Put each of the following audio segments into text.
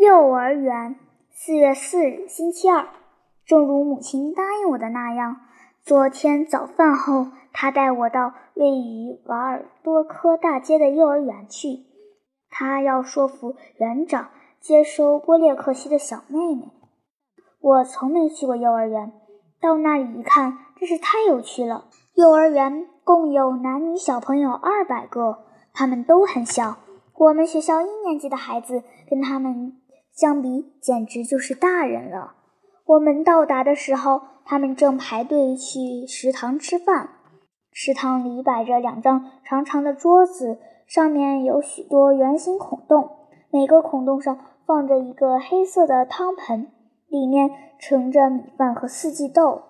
幼儿园，四月四日，星期二。正如母亲答应我的那样，昨天早饭后，她带我到位于瓦尔多科大街的幼儿园去。她要说服园长接收波列克西的小妹妹。我从没去过幼儿园，到那里一看，真是太有趣了。幼儿园共有男女小朋友二百个，他们都很小。我们学校一年级的孩子跟他们。相比，简直就是大人了。我们到达的时候，他们正排队去食堂吃饭。食堂里摆着两张长长的桌子，上面有许多圆形孔洞，每个孔洞上放着一个黑色的汤盆，里面盛着米饭和四季豆。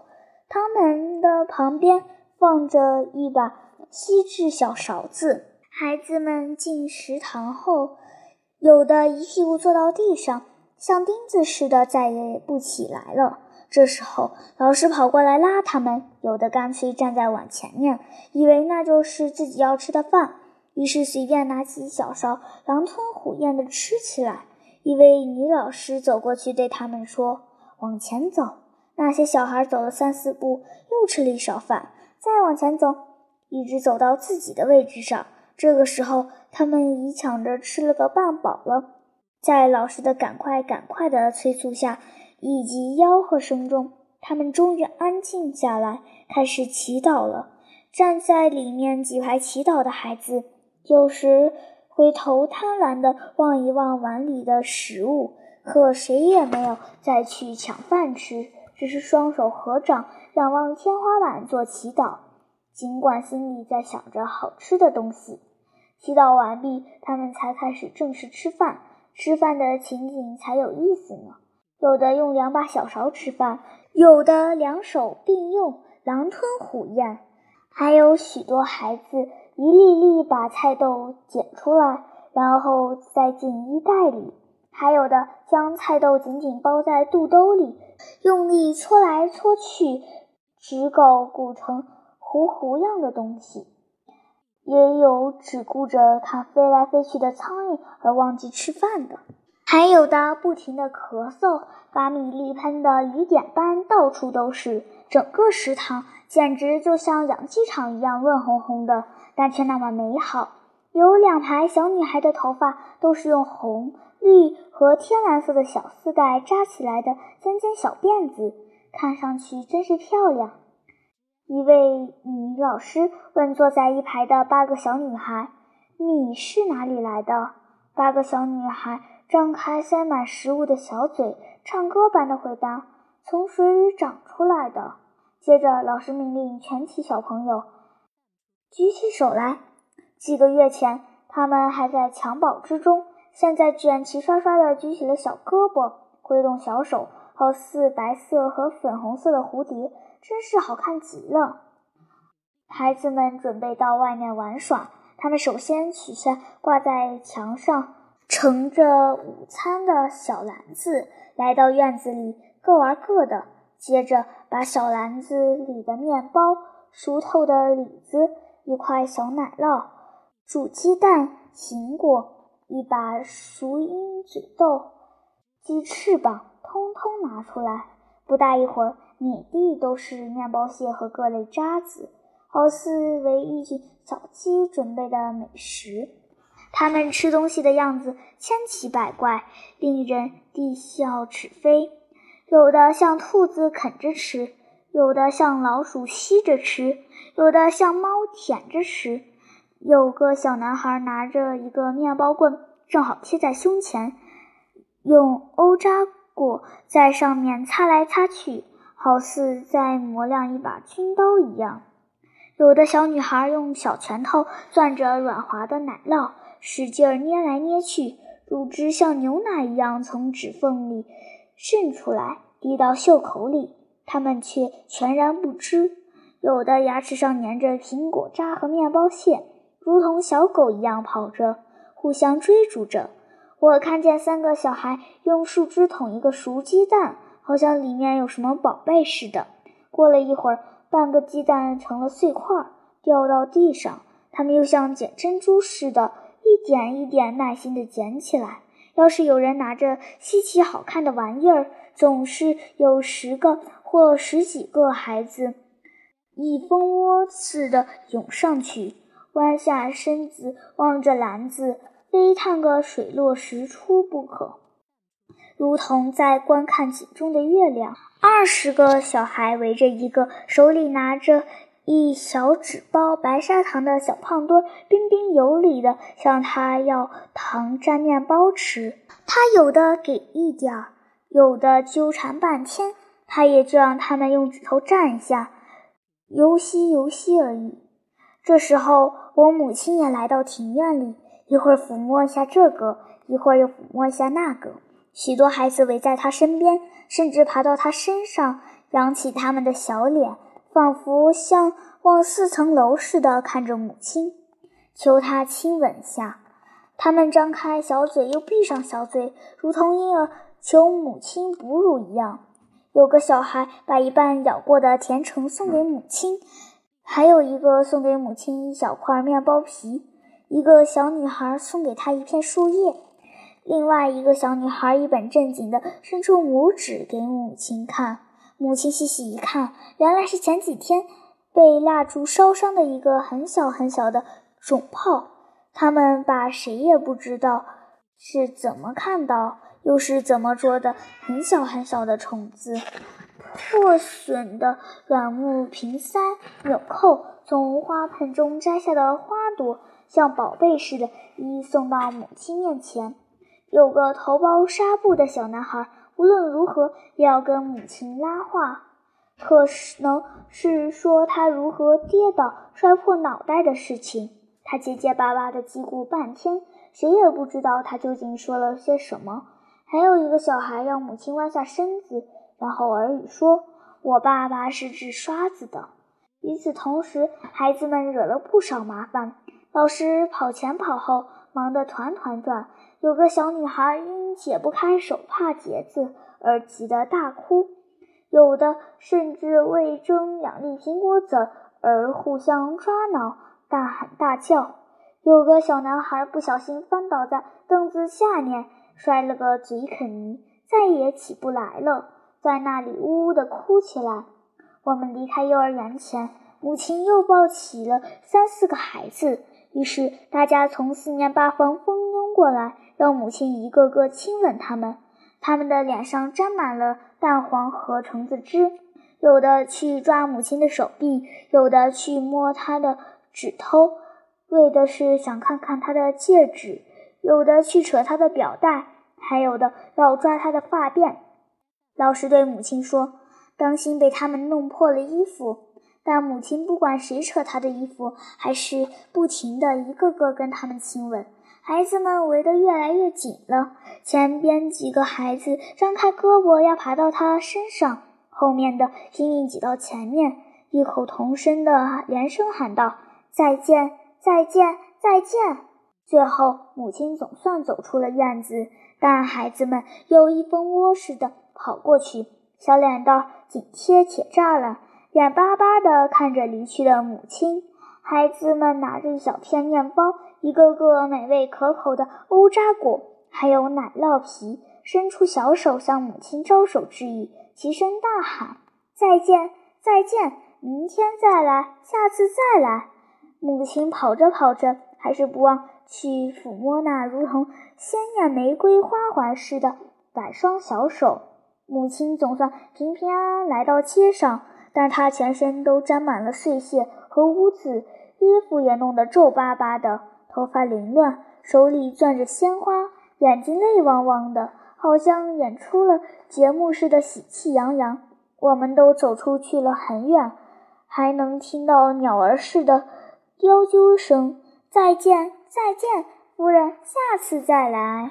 汤盆的旁边放着一把锡制小勺子。孩子们进食堂后。有的一屁股坐到地上，像钉子似的，再也不起来了。这时候，老师跑过来拉他们；有的干脆站在碗前面，以为那就是自己要吃的饭，于是随便拿起小勺，狼吞虎咽地吃起来。一位女老师走过去对他们说：“往前走。”那些小孩走了三四步，又吃了一勺饭，再往前走，一直走到自己的位置上。这个时候，他们已抢着吃了个半饱了。在老师的“赶快，赶快”的催促下，以及吆喝声中，他们终于安静下来，开始祈祷了。站在里面几排祈祷的孩子，有时回头贪婪地望一望碗里的食物，可谁也没有再去抢饭吃，只是双手合掌，仰望天花板做祈祷，尽管心里在想着好吃的东西。祈祷完毕，他们才开始正式吃饭。吃饭的情景才有意思呢。有的用两把小勺吃饭，有的两手并用，狼吞虎咽。还有许多孩子一粒粒把菜豆捡出来，然后塞进衣袋里；还有的将菜豆紧紧包在肚兜里，用力搓来搓去，只够鼓成糊糊样的东西。也有只顾着看飞来飞去的苍蝇而忘记吃饭的，还有的不停地咳嗽，把米粒喷得雨点般到处都是。整个食堂简直就像养鸡场一样乱哄哄的，但却那么美好。有两排小女孩的头发都是用红、绿和天蓝色的小丝带扎起来的尖尖小辫子，看上去真是漂亮。一位女老师问坐在一排的八个小女孩：“米是哪里来的？”八个小女孩张开塞满食物的小嘴，唱歌般的回答：“从水里长出来的。”接着，老师命令全体小朋友举起手来。几个月前，他们还在襁褓之中，现在卷齐刷刷的举起了小胳膊，挥动小手，好似白色和粉红色的蝴蝶。真是好看极了！孩子们准备到外面玩耍。他们首先取下挂在墙上盛着午餐的小篮子，来到院子里各玩各的。接着把小篮子里的面包、熟透的李子、一块小奶酪、煮鸡蛋、苹果、一把熟鹰嘴豆、鸡翅膀，通通拿出来。不大一会儿。满地都是面包屑和各类渣子，好似为一群小鸡准备的美食。它们吃东西的样子千奇百怪，令人啼笑齿飞。有的像兔子啃着吃，有的像老鼠吸着吃，有的像猫舔着吃。有个小男孩拿着一个面包棍，正好贴在胸前，用欧扎果在上面擦来擦去。好似在磨亮一把军刀一样。有的小女孩用小拳头攥着软滑的奶酪，使劲儿捏来捏去，乳汁像牛奶一样从指缝里渗出来，滴到袖口里。他们却全然不知。有的牙齿上粘着苹果渣和面包屑，如同小狗一样跑着，互相追逐着。我看见三个小孩用树枝捅一个熟鸡蛋。好像里面有什么宝贝似的。过了一会儿，半个鸡蛋成了碎块，掉到地上。他们又像捡珍珠似的，一点一点耐心地捡起来。要是有人拿着稀奇好看的玩意儿，总是有十个或十几个孩子一蜂窝似的涌上去，弯下身子望着篮子，非探个水落石出不可，如同在观看井中的月亮。二十个小孩围着一个手里拿着。一小纸包白砂糖的小胖墩，彬彬有礼地向他要糖蘸面包吃。他有的给一点儿，有的纠缠半天，他也就让他们用指头蘸一下，游戏游戏而已。这时候，我母亲也来到庭院里，一会儿抚摸一下这个，一会儿又抚摸一下那个。许多孩子围在他身边，甚至爬到他身上，扬起他们的小脸。仿佛像望四层楼似的看着母亲，求她亲吻下。他们张开小嘴，又闭上小嘴，如同婴儿求母亲哺乳一样。有个小孩把一半咬过的甜橙送给母亲，还有一个送给母亲一小块面包皮。一个小女孩送给她一片树叶，另外一个小女孩一本正经地伸出拇指给母亲看。母亲细细一看，原来是前几天被蜡烛烧伤的一个很小很小的肿泡。他们把谁也不知道是怎么看到，又是怎么捉的很小很小的虫子。破损的软木瓶塞、纽扣，从花盆中摘下的花朵，像宝贝似的，一一送到母亲面前。有个头包纱布的小男孩。无论如何也要跟母亲拉话，可能是说他如何跌倒摔破脑袋的事情。他结结巴巴的叽咕半天，谁也不知道他究竟说了些什么。还有一个小孩让母亲弯下身子，然后耳语说：“我爸爸是治刷子的。”与此同时，孩子们惹了不少麻烦，老师跑前跑后，忙得团团转。有个小女孩因解不开手帕结子而急得大哭，有的甚至为争两粒苹果籽而互相抓挠、大喊大叫。有个小男孩不小心翻倒在凳子下面，摔了个嘴啃泥，再也起不来了，在那里呜呜地哭起来。我们离开幼儿园前，母亲又抱起了三四个孩子，于是大家从四面八方蜂拥过来。让母亲一个个亲吻他们，他们的脸上沾满了蛋黄和橙子汁，有的去抓母亲的手臂，有的去摸她的指头，为的是想看看她的戒指；有的去扯她的表带，还有的要抓她的发辫。老师对母亲说：“当心被他们弄破了衣服。”但母亲不管谁扯她的衣服，还是不停地一个个跟他们亲吻。孩子们围得越来越紧了，前边几个孩子张开胳膊要爬到他身上，后面的拼命挤到前面，异口同声地连声喊道：“再见，再见，再见！”最后，母亲总算走出了院子，但孩子们又一蜂窝似的跑过去，小脸蛋紧贴铁栅栏，眼巴巴地看着离去的母亲。孩子们拿着一小片面包，一个个美味可口的欧扎果，还有奶酪皮，伸出小手向母亲招手致意，齐声大喊：“再见，再见！明天再来，下次再来。”母亲跑着跑着，还是不忘去抚摸那如同鲜艳玫瑰花环似的百双小手。母亲总算平平安安来到街上。但他全身都沾满了碎屑和污渍，衣服也弄得皱巴巴的，头发凌乱，手里攥着鲜花，眼睛泪汪汪的，好像演出了节目似的，喜气洋洋。我们都走出去了很远，还能听到鸟儿似的啾啾声：“再见，再见，夫人，下次再来。”